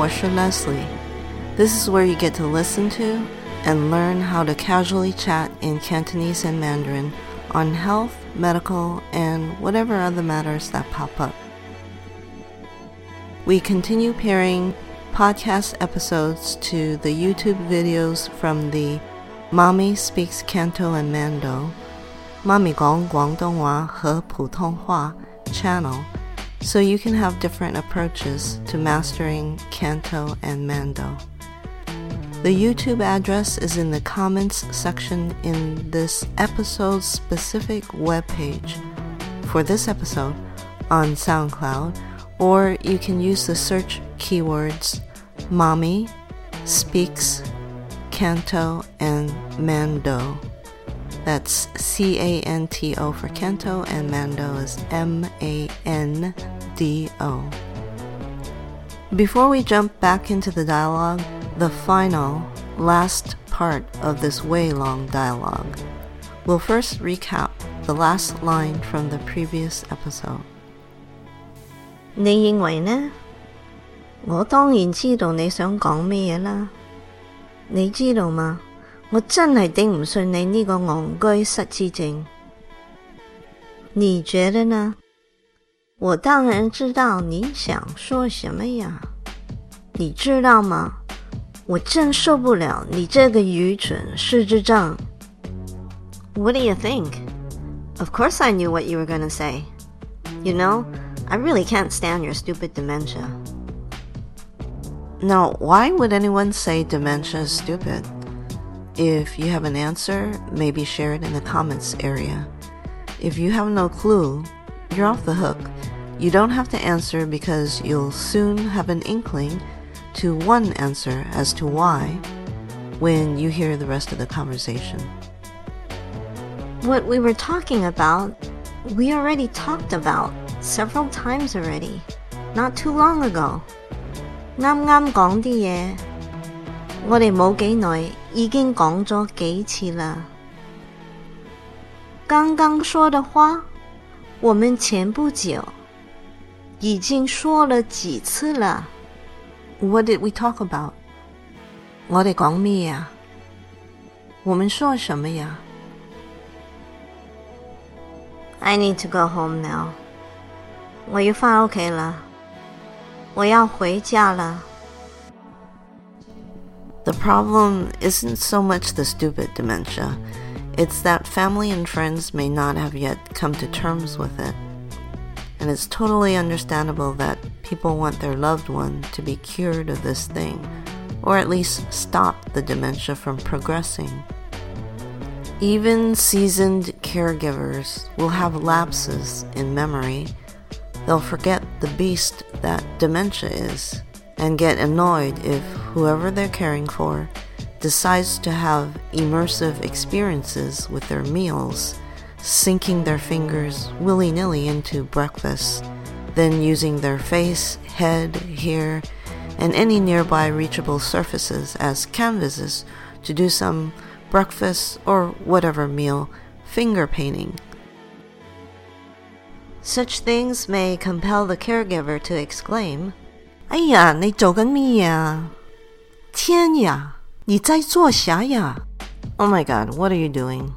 Alicia Leslie. This is where you get to listen to and learn how to casually chat in Cantonese and Mandarin on health, medical, and whatever other matters that pop up. We continue pairing podcast episodes to the YouTube videos from the Mommy Speaks Canto and Mando, Mommy Gong Guangdonghua He Putonghua channel so you can have different approaches to mastering Canto and Mando. The YouTube address is in the comments section in this episode's specific webpage for this episode on SoundCloud, or you can use the search keywords Mommy Speaks Canto and Mando. That's C A N T O for Canto, and Mando is M A N D O. Before we jump back into the dialogue, the final, last part of this way long dialogue, we'll first recap the last line from the previous episode. 你认为呢？我当然知道你想讲咩嘢啦。你知道吗？ 我真系顶唔顺你呢个戆居失智症。你觉得呢？我当然知道你想说什么呀。你知道吗？我真受不了你这个愚蠢失智症。What do you think? Of course I knew what you were going to say. You know, I really can't stand your stupid dementia. Now, why would anyone say dementia is stupid? If you have an answer, maybe share it in the comments area. If you have no clue, you're off the hook. You don't have to answer because you'll soon have an inkling to one answer as to why when you hear the rest of the conversation. What we were talking about, we already talked about several times already, not too long ago. 啱啱讲啲嘢， 我哋冇几耐已经讲咗几次啦。刚刚说的话，我们前不久已经说了几次了。What did we talk about? 我哋讲咩呀？我们说什么呀？I need to go home now。我要翻屋企啦。我要回家了。The problem isn't so much the stupid dementia, it's that family and friends may not have yet come to terms with it. And it's totally understandable that people want their loved one to be cured of this thing, or at least stop the dementia from progressing. Even seasoned caregivers will have lapses in memory they'll forget the beast that dementia is and get annoyed if whoever they're caring for decides to have immersive experiences with their meals, sinking their fingers willy nilly into breakfast, then using their face, head, hair, and any nearby reachable surfaces as canvases to do some breakfast or whatever meal finger painting such things may compel the caregiver to exclaim, 哎呀，你做紧咩呀？ 天呀，你在做啥呀？Oh my god, what are you doing?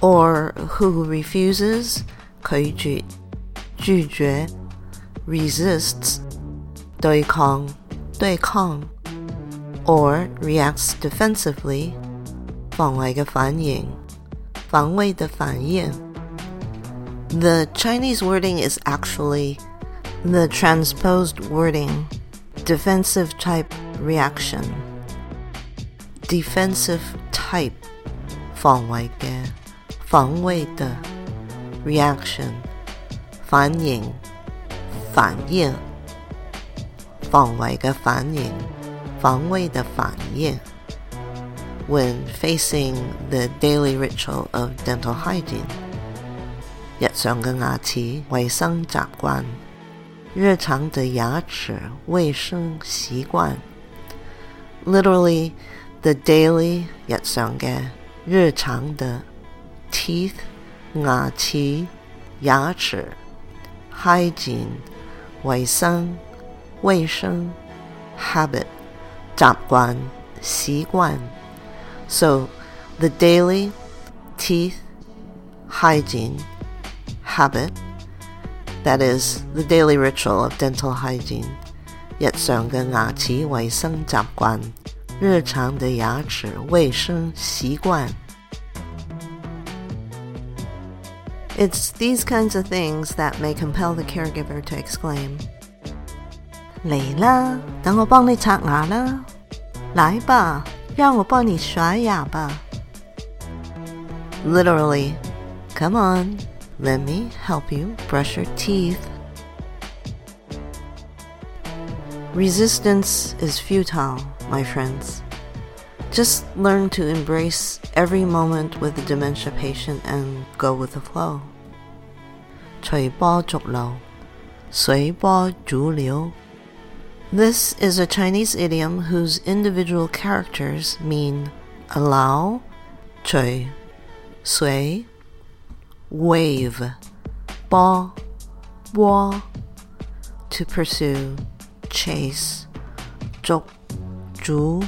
Or who refuses, 拒绝,拒绝 resists, 对抗,对抗 or reacts defensively, 防卫嘅反应,防卫的反应 the Chinese wording is actually the transposed wording defensive type reaction. Defensive type 防卫嘅防卫的 reaction 反应反应防卫嘅反应防卫的反应 when facing the daily ritual of dental hygiene. 日常嘅牙齿卫生习惯， 日常的牙齿衛生習慣。Literally, the daily 日常嘅日常的 teeth 牙齿牙齒 hygiene 卫生卫生 habit 习惯习惯 so the daily teeth hygiene habit that is the daily ritual of dental hygiene 日常嘅牙齿卫生习惯日常的牙齿卫生习惯 It's these kinds of things that may compel the caregiver to exclaim, 嚟啦，等我帮你刷牙啦！来吧，让我帮你刷牙吧。Literally, come on, let me help you brush your teeth. Resistance is futile, my friends. Just learn to embrace every moment with the dementia patient and go with the flow. 随波逐流，随波逐流. This is a Chinese idiom whose individual characters mean allow, 随,随, wave, 波,波, to pursue, chase, 逐,逐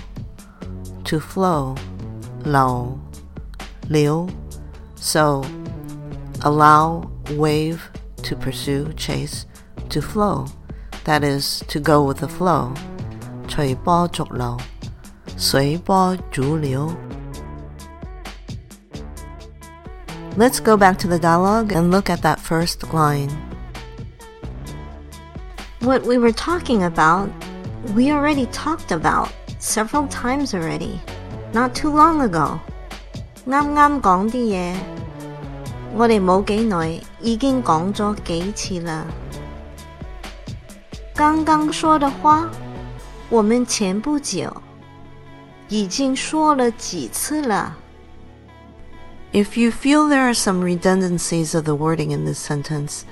to flow, 流,流. So, allow wave to pursue, chase, to flow. That is, to go with the flow. 随波逐流,随波逐流. Let's go back to the dialogue and look at that first line. What we were talking about, we already talked about several times already, not too long ago. 啱啱讲啲嘢，我哋冇几耐已经讲咗几次啦。刚刚说的话，我们前不久已经说了几次了。 If you feel there are some redundancies of the wording in this sentence,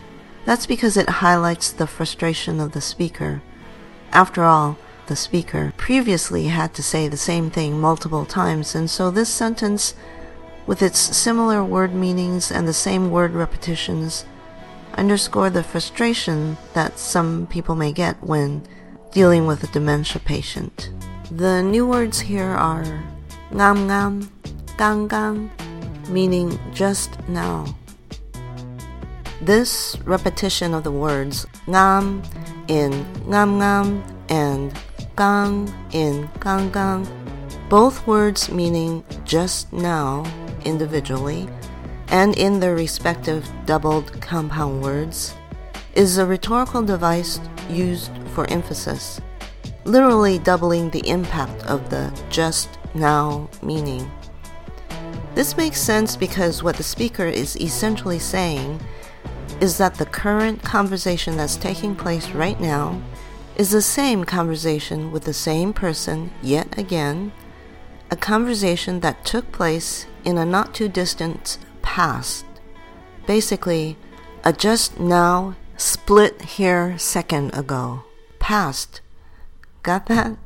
that's because it highlights the frustration of the speaker. After all, the speaker previously had to say the same thing multiple times, and so this sentence, with its similar word meanings and the same word repetitions, underscore the frustration that some people may get when dealing with a dementia patient. The new words here are ngam ngam, gang gang, meaning just now. This repetition of the words ngam in ngam ngam and gang in gang gang, both words meaning just now individually and in their respective doubled compound words, is a rhetorical device used for emphasis, literally doubling the impact of the just now meaning. This makes sense because what the speaker is essentially saying is that the current conversation that's taking place right now is the same conversation with the same person yet again, a conversation that took place in a not too distant past. Basically, a just now split here second ago. Past. Got that?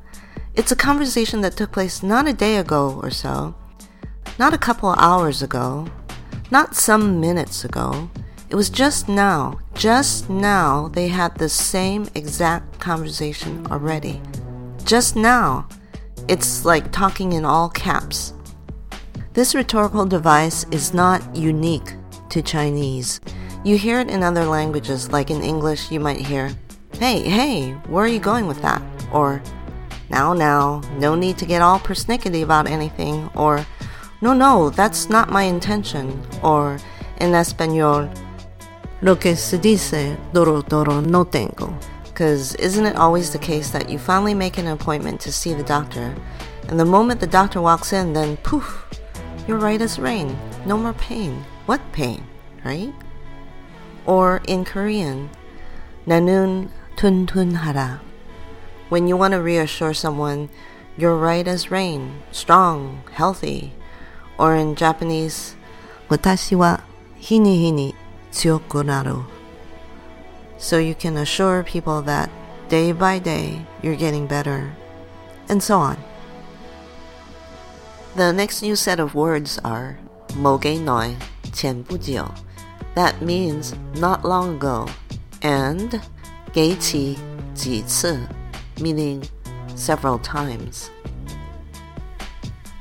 It's a conversation that took place not a day ago or so, not a couple of hours ago, not some minutes ago. It was just now, just now they had the same exact conversation already. Just now. It's like talking in all caps. This rhetorical device is not unique to Chinese. You hear it in other languages, like in English, you might hear, Hey, hey, where are you going with that? Or, Now, now, no need to get all persnickety about anything. Or, No, no, that's not my intention. Or, in Espanol, Lo que se dice, doro doro no tengo. Because isn't it always the case that you finally make an appointment to see the doctor, and the moment the doctor walks in, then poof, you're right as rain. No more pain. What pain, right? Or in Korean, nanun tun tun hara. When you want to reassure someone, you're right as rain, strong, healthy or in Japanese, Watashi wa hini hini tsuyoku naru. So you can assure people that day by day you're getting better, and so on. The next new set of words are moge noi chenbujio. That means not long ago, and "gei jitsu, meaning several times.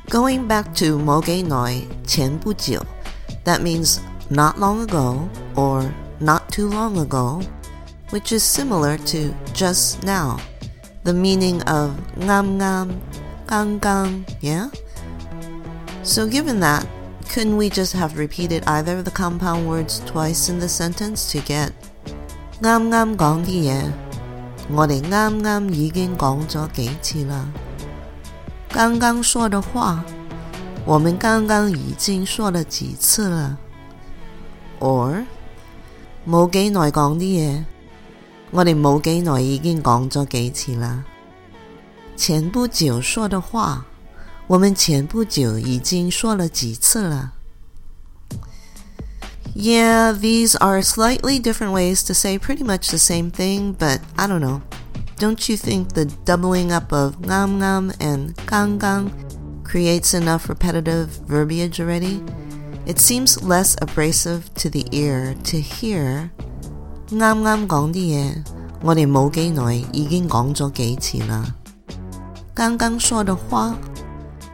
Going back to 冇几耐前不久 that means not long ago or not too long ago, which is similar to just now, the meaning of ngam ngam, gang gang, yeah? So given that, couldn't we just have repeated either of the compound words twice in the sentence to get 啱啱讲啲嘢，我哋啱啱已经讲咗几次啦。 刚刚说的话，我们刚刚已经说了几次了。Or 冇几耐讲啲嘢，我哋冇几耐已经讲咗几次啦。前不久说的话。我们前不久已经说了几次了。Yeah, these are slightly different ways to say pretty much the same thing, but I don't know. Don't you think the doubling up of ngam ngam and gang gang creates enough repetitive verbiage already? It seems less abrasive to the ear to hear 啱啱讲啲嘢，我哋冇几耐已经讲咗几次啦。刚刚说的话。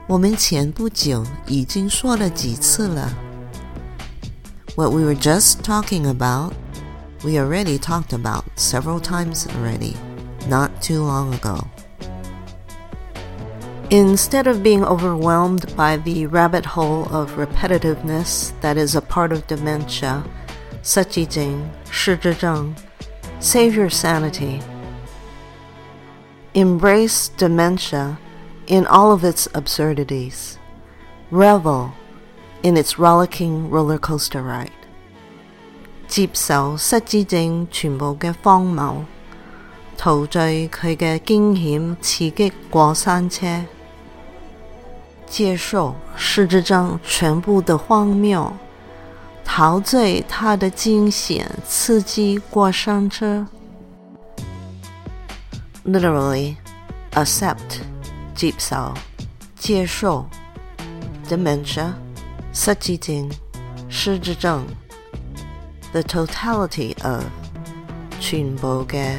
我们前不久已经说了几次了。What we were just talking about, we already talked about several times already, not too long ago. Instead of being overwhelmed by the rabbit hole of repetitiveness that is a part of dementia, 失智症,失智症, save your sanity. Embrace dementia in all of its absurdities. Revel in its rollicking roller coaster ride. 接受失智症全部嘅荒谬， 陶醉佢嘅驚險刺激過山車。接受失智症全部的荒謬，陶醉它的驚險刺激過山車。Literally, accept 接受、接受 dementia, 失智症、失智症 the totality of 全部嘅、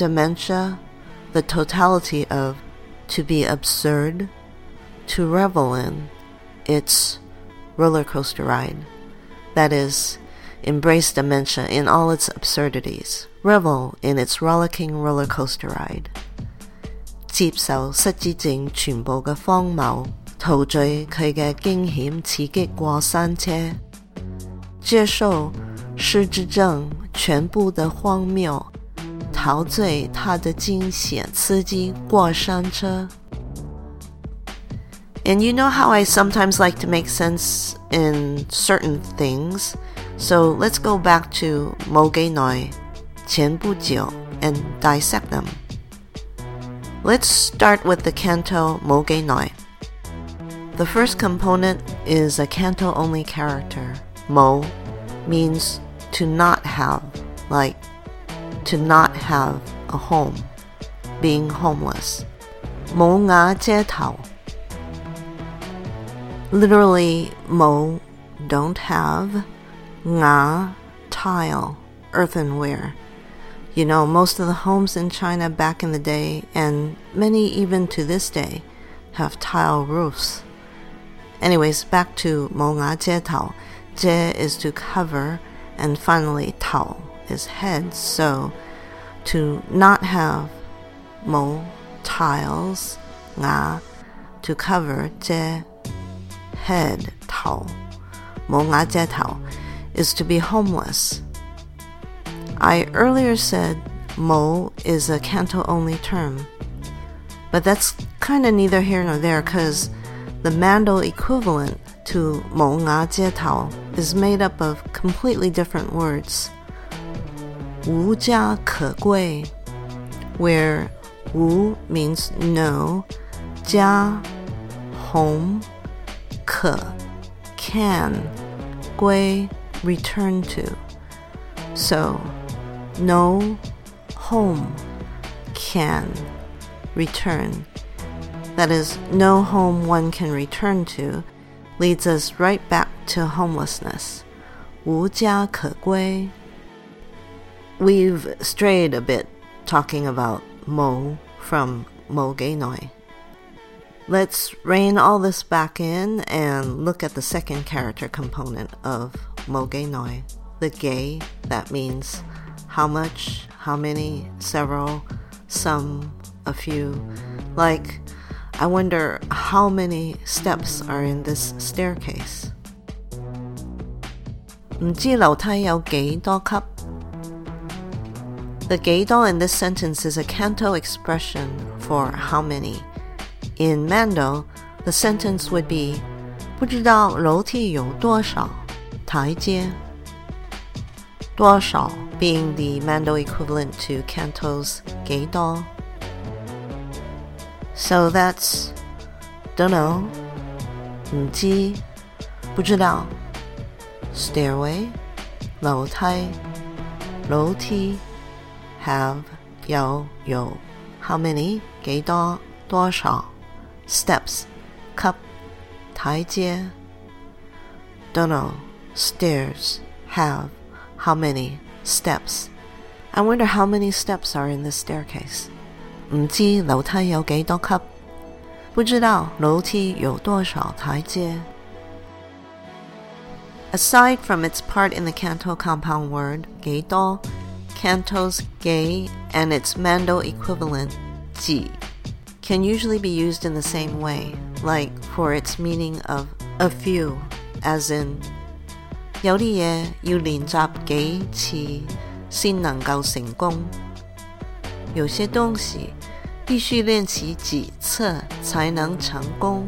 dementia, the totality of to be absurd, to revel in its roller coaster ride. That is, embrace dementia in all its absurdities, revel in its rollicking roller coaster ride. 接受失智症全部嘅荒谬，陶醉佢嘅惊险刺激过山车，接受失智症全部的荒谬， 陶醉他的惊险刺激过山车。And you know how I sometimes like to make sense in certain things, so let's go back to 冇几耐，前不久 and dissect them. Let's start with the canto Moge Noi. The first component is a canto only character. Mo means to not have, like to not have a home, being homeless. Mo nga jie tao. Literally, mo, don't have, nga, tile, earthenware. You know, most of the homes in China back in the day, and many even to this day, have tile roofs. Anyways, back to Mo Nga Jie Tao. Jie is to cover, and finally Tao is head. So, to not have Mo tiles, Nga, to cover Jie head Tao. Mo Nga Jie Tao is to be homeless I earlier said mo is a canto only term, but that's kind of neither here nor there because the Mando equivalent to mo nga jie tao is made up of completely different words. 无家可归, where wu means no, jia home, ke can, gui return to. So, no home can return. That is, no home one can return to leads us right back to homelessness. 无家可归. We've strayed a bit talking about Mo from Mo Gay Noi. Let's rein all this back in and look at the second character component of Mo Gay Noi, the gay. That means how much, how many, several, some, a few. Like, I wonder how many steps are in this staircase. 唔知楼梯有几多级? the geidol in this sentence is a Canto expression for how many. In Mando, the sentence would be 不知道楼梯有多少台阶。多少 being the Mando equivalent to Canto's geidol. So that's don't know, 唔知,不知道 stairway, 楼梯,楼梯。have 有有 how many 几多多少 steps 级台阶 don't know stairs have how many steps I wonder how many steps are in this staircase 唔知楼梯有几多级不知道楼梯有多少台阶 Aside from its part in the Canto compound word, 几多, Canto's gay and its Mando equivalent, 几, can usually be used in the same way, like for its meaning of a few, as in 有啲嘢要练习几次先能够成功。有些东西必须练习几次才能成功。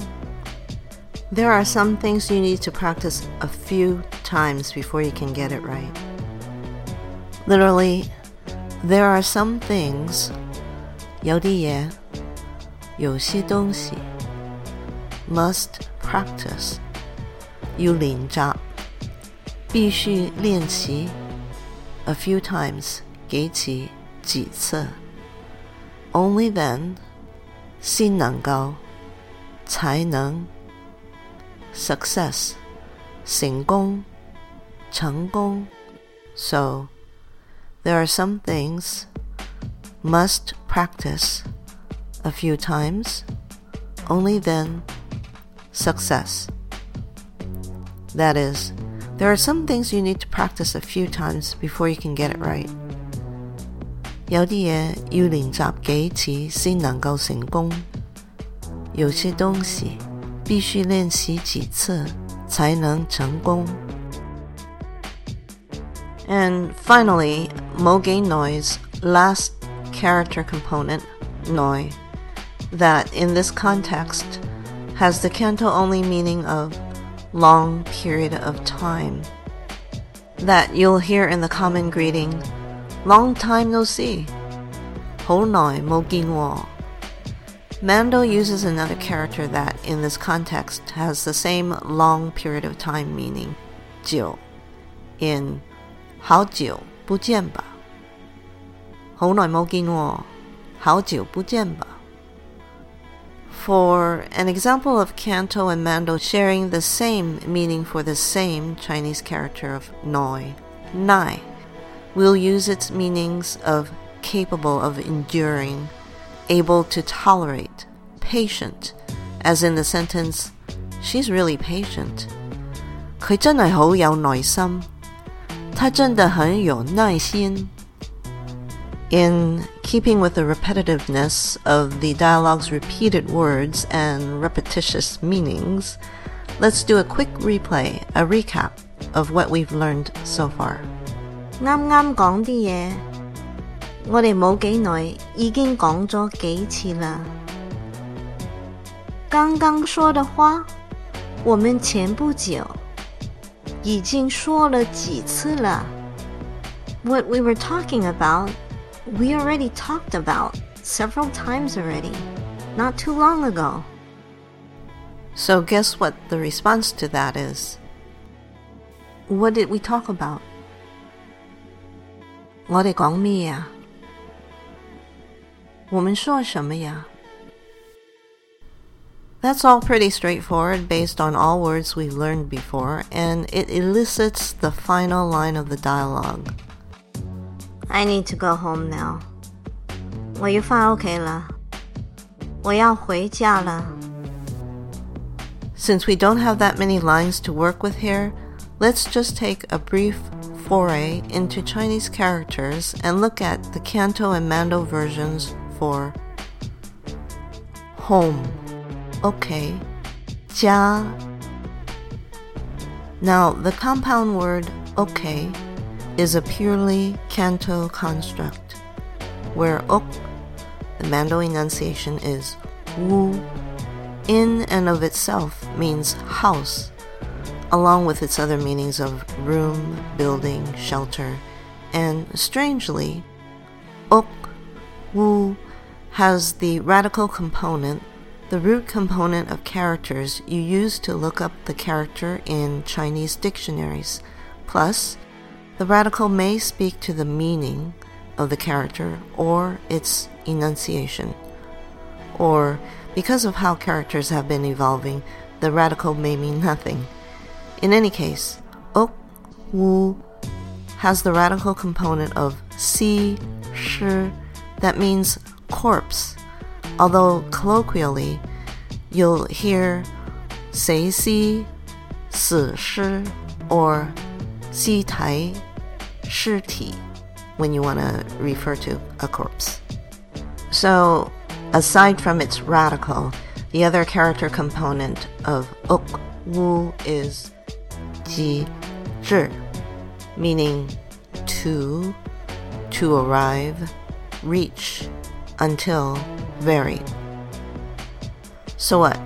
there are some things you need to practice a few times before you can get it right. Literally, there are some things, 有啲嘢，有些东西 must practice，要练习，必须练习 a few times，几次，几次。Only then，先能够，才能。success, 成功,成功. So, there are some things must practice a few times, only then success. That is, there are some things you need to practice a few times before you can get it right. 有啲嘢要练习几次先能够成功，有些东西。必须练习几次才能成功。 and finally, Mogain noi's last character component, noi, that in this context has the canto only meaning of long period of time. That you'll hear in the common greeting, long time no see, Ho noi mogain wo. Mando uses another character that, in this context, has the same long period of time meaning, jiu, in 好久不見吧，好耐冇見喎，好久不見吧。For an example of Canto and Mando sharing the same meaning for the same Chinese character of noi, nai, we'll use its meanings of capable of enduring, able to tolerate, patient, as in the sentence, she's really patient. 佢真係好有耐心。她真的很有耐心。In keeping with the repetitiveness of the dialogue's repeated words and repetitious meanings, let's do a quick replay, a recap of what we've learned so far. 啱啱讲啲嘢。我哋冇几耐已经讲咗几次啦。刚刚说的话，我们前不久 已经说了几次了。 what we were talking about, we already talked about several times already, not too long ago. So, guess what the response to that is? What did we talk about? 我哋讲咩呀？我们说什么呀 ？that's all pretty straightforward based on all words we've learned before, and it elicits the final line of the dialogue. I need to go home now. 我要返屋企啦。我要回家啦。Since we don't have that many lines to work with here, let's just take a brief foray into Chinese characters and look at the Canto and Mando versions for home. Okay. 家. Now, the compound word okay is a purely Canto construct, where ok, the Mando enunciation is wu, in and of itself means house, along with its other meanings of room, building, shelter, and strangely, ok, wu has the radical component the root component of characters you use to look up the character in Chinese dictionaries. Plus, the radical may speak to the meaning of the character or its enunciation. Or, because of how characters have been evolving, the radical may mean nothing. In any case, ok wu has the radical component of si shi that means corpse although colloquially you'll hear 谁西死尸 or 西台尸体 when you want to refer to a corpse. So, aside from its radical, the other character component of ok wu is ji zhi, meaning to, to arrive, reach, until, very. So what?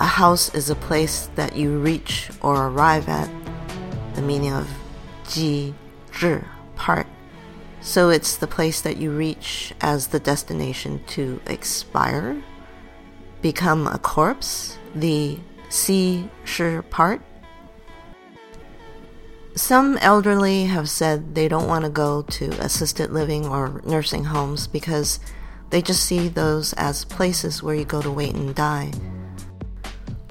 A house is a place that you reach or arrive at. The meaning of ji, zhi, part. So it's the place that you reach as the destination to expire, become a corpse, the si, shi part. Some elderly have said they don't want to go to assisted living or nursing homes because they just see those as places where you go to wait and die.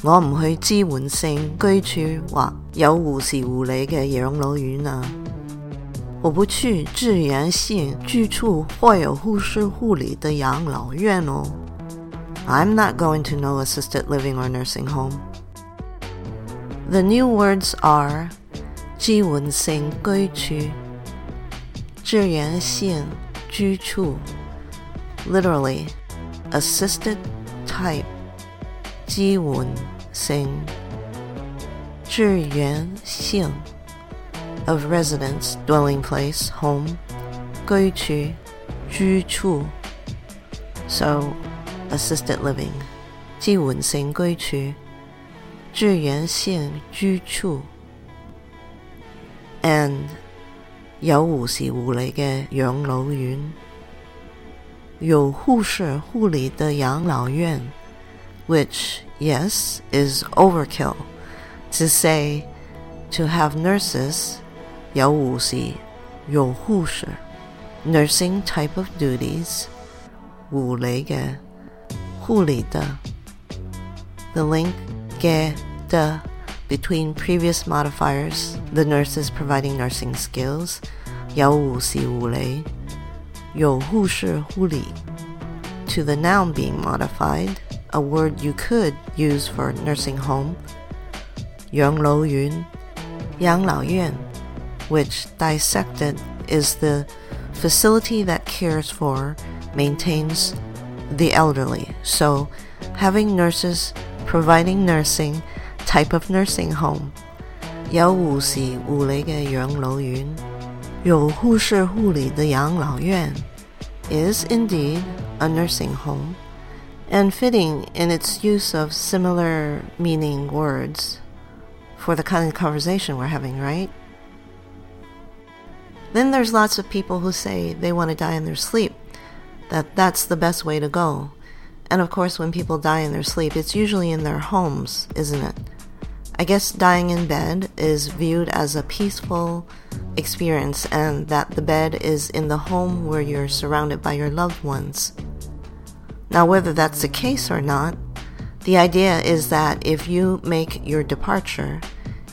我唔去支援性居处或有护士护理嘅养老院啊！我不去支援性居处或有护士护理的养老院哦。I'm not going to no assisted living or nursing home. The new words are 支援性居处、支援性居处。 literally assisted type 基文性志愿性 of residence dwelling place home 居处居处 so assisted living 基文性居处志愿性居处 and 有护士护理嘅养老院。 有护士护理的养老院, which, yes, is overkill. To say, to have nurses, 有护士,有护士, nursing type of duties, 护理嘅,护理的. The link 嘅的 between previous modifiers, the nurses providing nursing skills, 有护士护理。 有护士护理 to the noun being modified, a word you could use for nursing home, 养老院,养老院, which dissected is the facility that cares for, maintains the elderly. So, having nurses providing nursing type of nursing home. 有护士护理嘅养老院。 有护士护理的养老院 is indeed a nursing home and fitting in its use of similar meaning words for the kind of conversation we're having, right? Then there's lots of people who say they want to die in their sleep, that that's the best way to go. And of course, when people die in their sleep, it's usually in their homes, isn't it? I guess dying in bed is viewed as a peaceful experience and that the bed is in the home where you're surrounded by your loved ones. Now, whether that's the case or not, the idea is that if you make your departure,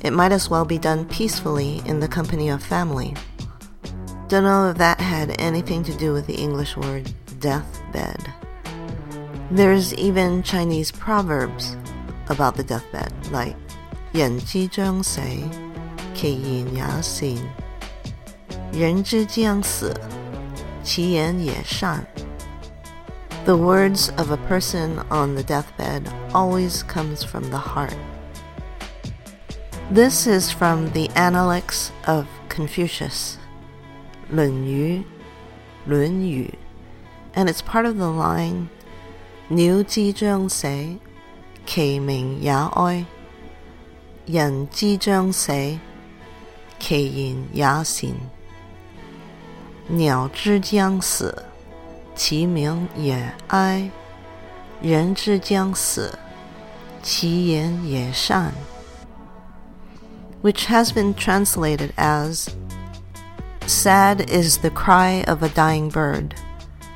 it might as well be done peacefully in the company of family. Don't know if that had anything to do with the English word deathbed. There's even Chinese proverbs about the deathbed, like 人之将死，其言也善；人之将死，其言也善。The words of a person on the deathbed always comes from the heart. This is from the Analects of Confucius, 论语,论语, and it's part of the line, 鸟之将死，其鸣也哀； 人之将死，其言也善。鸟之将死，其鸣也哀；人之将死，其言也善。which has been translated as Sad is the cry of a dying bird,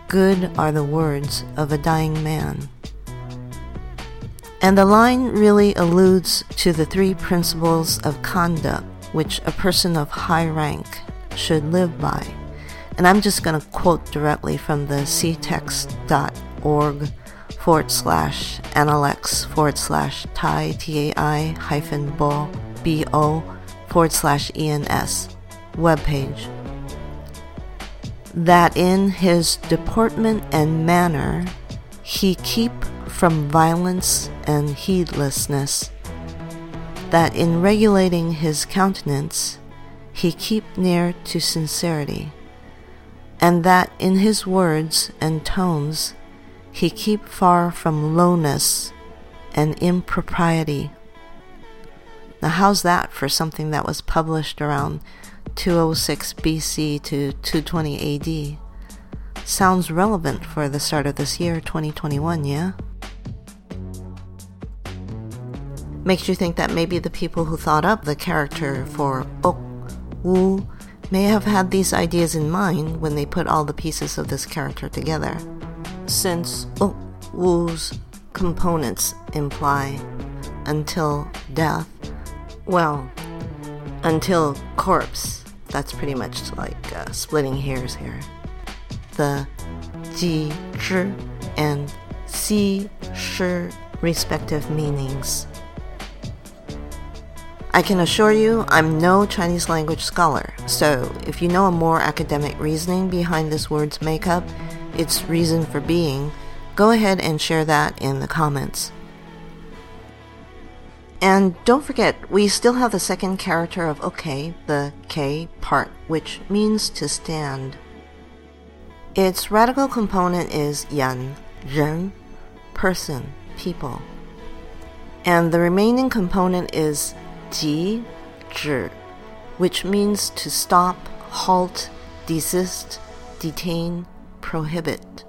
good are the words of a dying man. And the line really alludes to the three principles of conduct which a person of high rank should live by. And I'm just going to quote directly from the ctext.org forward slash analects forward slash tai, T-A-I hyphen bo bo forward slash ens webpage. That in his deportment and manner he keep from violence and heedlessness. That in regulating his countenance he keep near to sincerity. And that in his words and tones he keep far from lowness and impropriety. Now, how's that for something that was published around 206 BC to 220 AD? Sounds relevant for the start of this year, 2021, yeah? Makes you think that maybe the people who thought up the character for Ok Wu may have had these ideas in mind when they put all the pieces of this character together. Since Ok Wu's components imply until death, well, until corpse. That's pretty much like uh, splitting hairs here. The ji, zhi, and si, shi respective meanings. I can assure you I'm no Chinese language scholar, so if you know a more academic reasoning behind this word's makeup, its reason for being, go ahead and share that in the comments. And don't forget, we still have the second character of okay, the K part, which means to stand. Its radical component is yan, ren, person, people. And the remaining component is ji, zhi, which means to stop, halt, desist, detain, prohibit.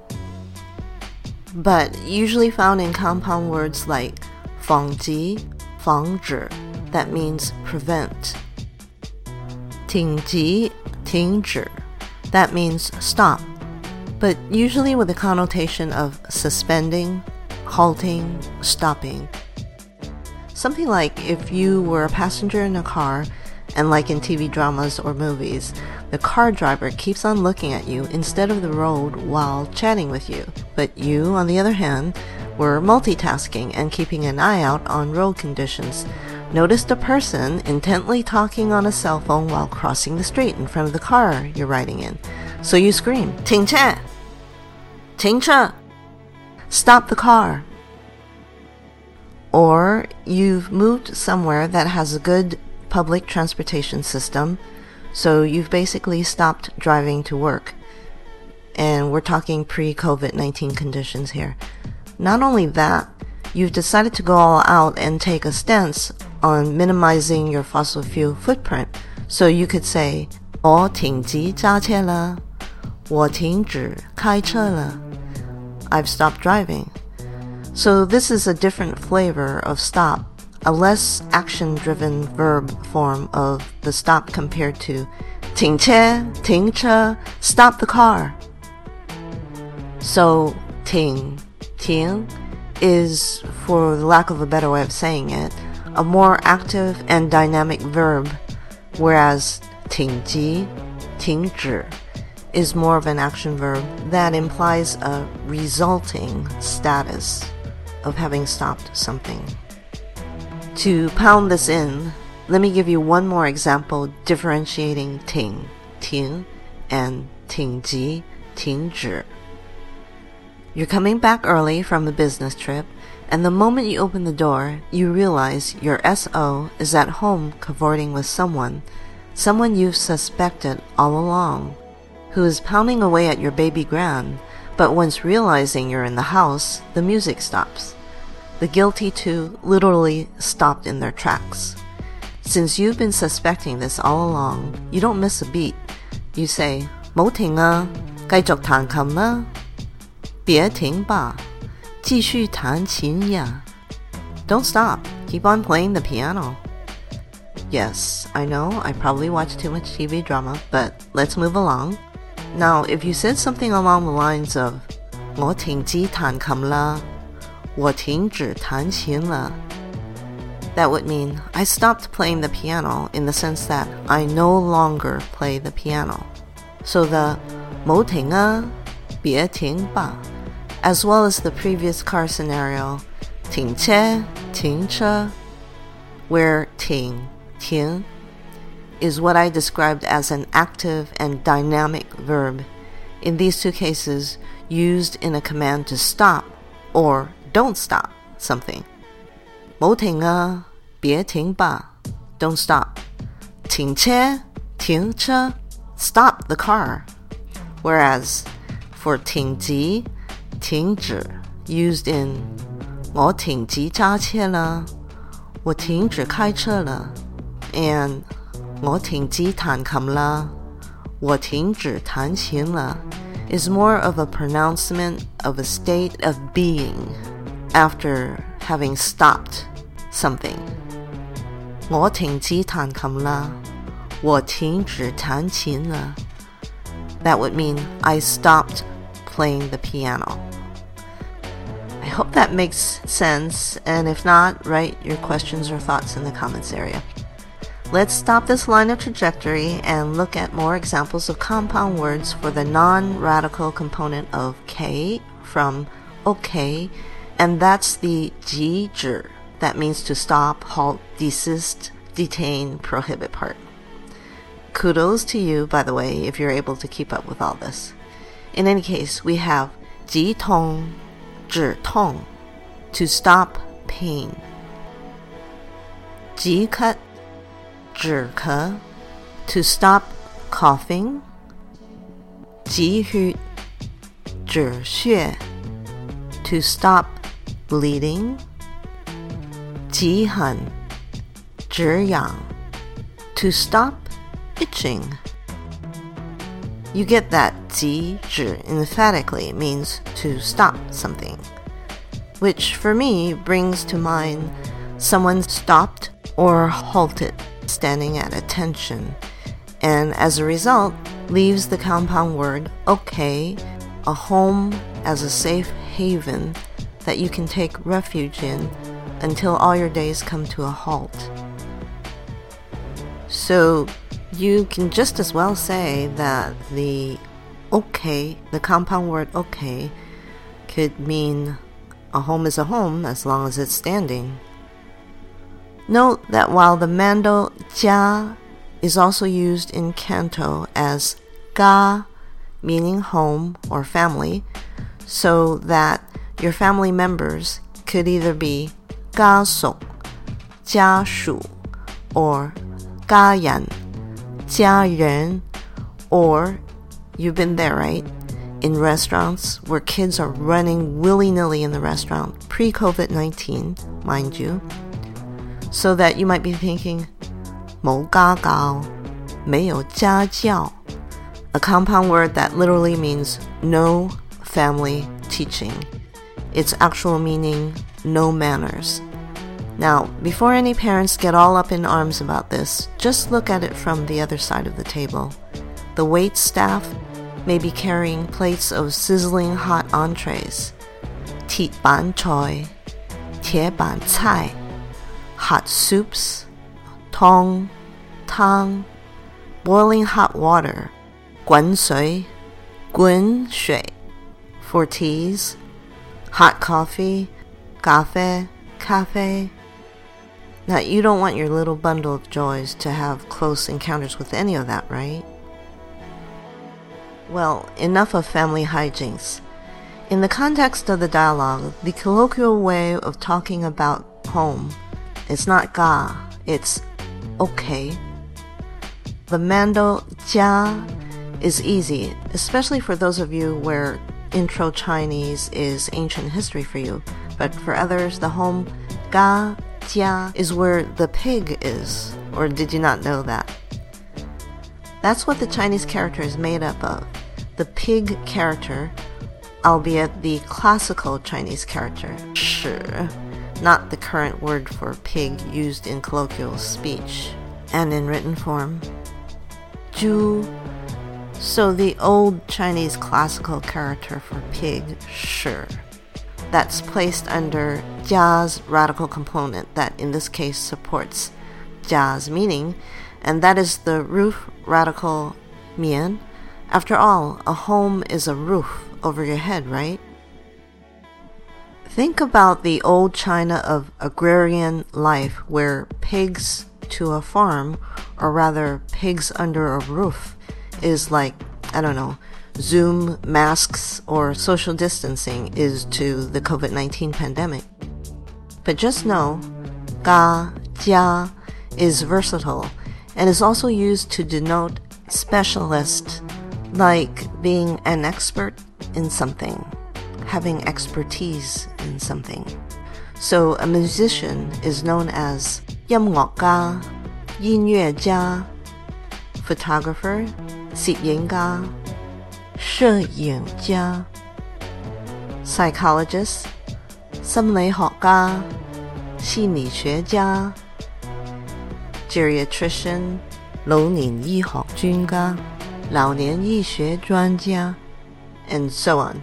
But usually found in compound words like fang ji, fang zhi, that means prevent. Ting ji, ting zhi, that means stop, but usually with the connotation of suspending, halting, stopping Something like if you were a passenger in a car and like in TV dramas or movies, the car driver keeps on looking at you instead of the road while chatting with you. But you, on the other hand, were multitasking and keeping an eye out on road conditions, noticed a person intently talking on a cell phone while crossing the street in front of the car you're riding in. So you scream, 停车!停车! Stop the car. Or you've moved somewhere that has a good public transportation system, so you've basically stopped driving to work. And we're talking pre COVID 19 conditions here. Not only that, you've decided to go all out and take a stance on minimizing your fossil fuel footprint. So you could say, 我停止揸车啦，我停止开车了。I've stopped driving. So this is a different flavor of stop, a less action-driven verb form of the stop compared to 停车,停车, stop the car. So 停,停 is, for the lack of a better way of saying it, a more active and dynamic verb, whereas 停机,停止 is more of an action verb that implies a resulting status of having stopped something. To pound this in, let me give you one more example differentiating ting, ting, and tingji, tingzhi. You're coming back early from a business trip, and the moment you open the door, you realize your SO is at home cavorting with someone, someone you've suspected all along, who is pounding away at your baby grand, but once realizing you're in the house, the music stops. The guilty two literally stopped in their tracks. Since you've been suspecting this all along, you don't miss a beat. You say, 冇停啊,继续弹琴啦,别停吧,继续弹琴呀. Don't stop. Keep on playing the piano. Yes, I know I probably watch too much TV drama, but let's move along. Now, if you said something along the lines of 我停止弹琴啦,我停止弹琴了, that would mean I stopped playing the piano in the sense that I no longer play the piano. So the 冇停啊,别停吧, as well as the previous car scenario 停车,停车, where 停,停 is what I described as an active and dynamic verb. In these two cases, used in a command to stop or don't stop something. 冇停啊,别停吧, don't stop. 停车,停车, stop the car. Whereas for 停止,停止 used in 我停止揸车啦,我停止开车了 and 我停止弹琴啦,我停止弹琴了 is more of a pronouncement of a state of being after having stopped something. 我停止弹琴啦,我停止弹琴了 That would mean I stopped playing the piano. I hope that makes sense, and if not, write your questions or thoughts in the comments area. Let's stop this line of trajectory and look at more examples of compound words for the non-radical component of K from okay, and that's the 急止. That means to stop, halt, desist, detain, prohibit part. Kudos to you, by the way, if you're able to keep up with all this. In any case, we have 急痛,止痛, to stop pain. 急咳, 止咳, to stop coughing. 急血,止血, to stop bleeding. 急痕,止痒, to stop itching. You get that 急止 emphatically means to stop something, which for me brings to mind someone stopped or halted, standing at attention, and as a result leaves the compound word okay, a home as a safe haven that you can take refuge in until all your days come to a halt. So you can just as well say that the okay, the compound word okay, could mean a home is a home as long as it's standing. Note that while the Mando jia is also used in Canto as ga, meaning home or family, so that your family members could either be ga song, jia shu, or ga yan, jia ren, or you've been there, right? In restaurants where kids are running willy nilly in the restaurant, pre COVID 19, mind you, so that you might be thinking, 冇家教, 没有家教, a compound word that literally means no family teaching. Its actual meaning, no manners. Now, before any parents get all up in arms about this, just look at it from the other side of the table. The wait staff may be carrying plates of sizzling hot entrees. 铁板菜,铁板菜, hot soups, tong, tang, boiling hot water, guan sui, guan shui, for teas, hot coffee, cafe, cafe. Now, you don't want your little bundle of joys to have close encounters with any of that, right? Well, enough of family hijinks. In the context of the dialogue, the colloquial way of talking about home is not ga, it's okay. The Mando jia is easy, especially for those of you where intro Chinese is ancient history for you. But for others, the home ga jia is where the pig is. Or did you not know that? That's what the Chinese character is made up of. The pig character, albeit the classical Chinese character, shi, not the current word for pig used in colloquial speech and in written form. Ju. So the old Chinese classical character for pig, shi that's placed under jia's radical component that in this case supports jia's meaning, and that is the roof radical mian. After all, a home is a roof over your head, right? Think about the old China of agrarian life where pigs to a farm, or rather pigs under a roof, is like, I don't know, Zoom, masks, or social distancing is to the COVID 19 pandemic. But just know, ga, jia is versatile and is also used to denote specialist, like being an expert in something, having expertise in something. So a musician is known as 音乐家,音乐家, photographer, 摄影家,摄影家 psychologist 心理学家心理学家 geriatrician 老年医学专家老年医学专家 and so on.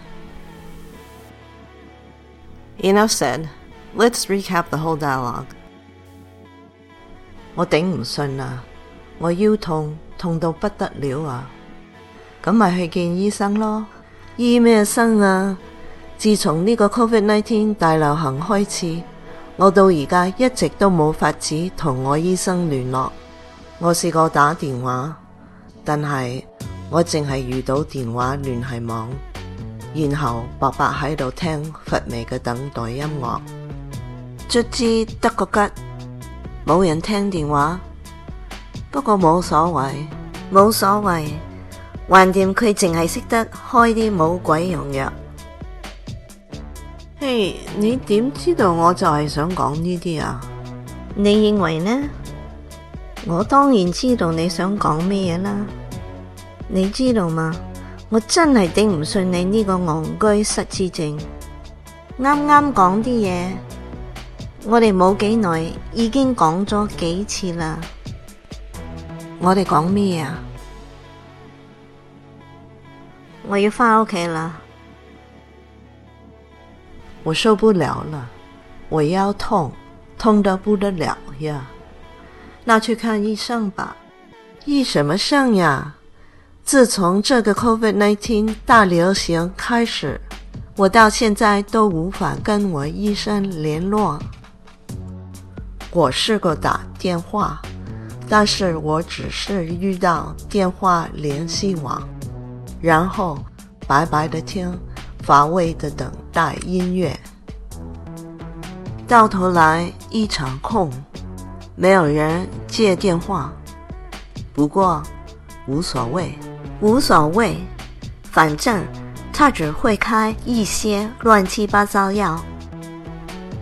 Enough said. Let's recap the whole dialogue. 我頂唔順啊！我腰痛，痛到不得了啊！咁咪去見醫生咯。醫咩生啊？自從呢個 Covid-19 大流行開始，我到而家一直都冇法子同我醫生聯絡。我試過打電話，但係我淨係遇到電話聯繫網，然後白白喺度聽乏味嘅等待音樂。卒之得個吉，冇人聽電話。不過冇所謂，冇所謂。橫掂佢淨係識得開啲冇鬼用藥。嘿，你點知道我就係想講呢啲啊？你認為呢？我當然知道你想講咩嘢啦。你知道嘛？ 我真係頂唔順你呢個戇居失智症。啱啱講啲嘢，我哋冇幾耐已經講咗幾次啦。我哋講咩啊？我要返屋企啦。我受不了了，我腰痛，痛得不得了呀！那去看医生吧。医什么生呀？自从这个 COVID-19 大流行开始，我到现在都无法跟我医生联络。我试过打电话，但是我只是遇到电话联系网。然后白白的听，乏味的等待音乐，到头来一场空，没有人接电话。不过无所谓，无所谓，反正他只会开一些乱七八糟药。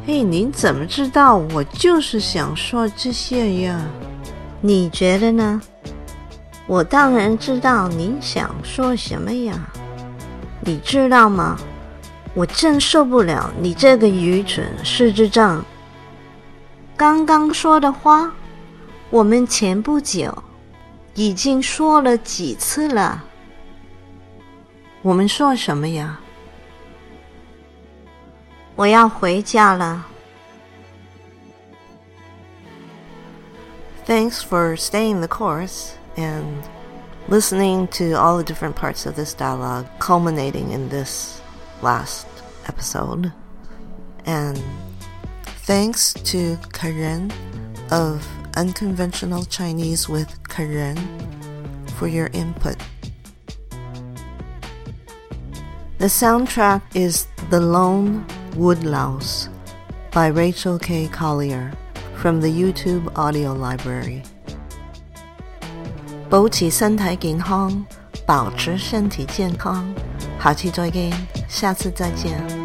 嘿，您怎么知道我就是想说这些呀？你觉得呢？我当然知道您想说什么呀。你知道吗？我真受不了你这个愚蠢失智症。刚刚说的话，我们前不久已经说了几次了。我们说什么呀？我要回家了。Thanks for staying the course and listening to all the different parts of this dialogue, culminating in this last episode. And thanks to Karen of Unconventional Chinese with Karen for your input. The soundtrack is The Lone Woodlouse by Rachel K. Collier from the YouTube audio library. 保持身体健康，保持身体健康。下期再见，下次再见。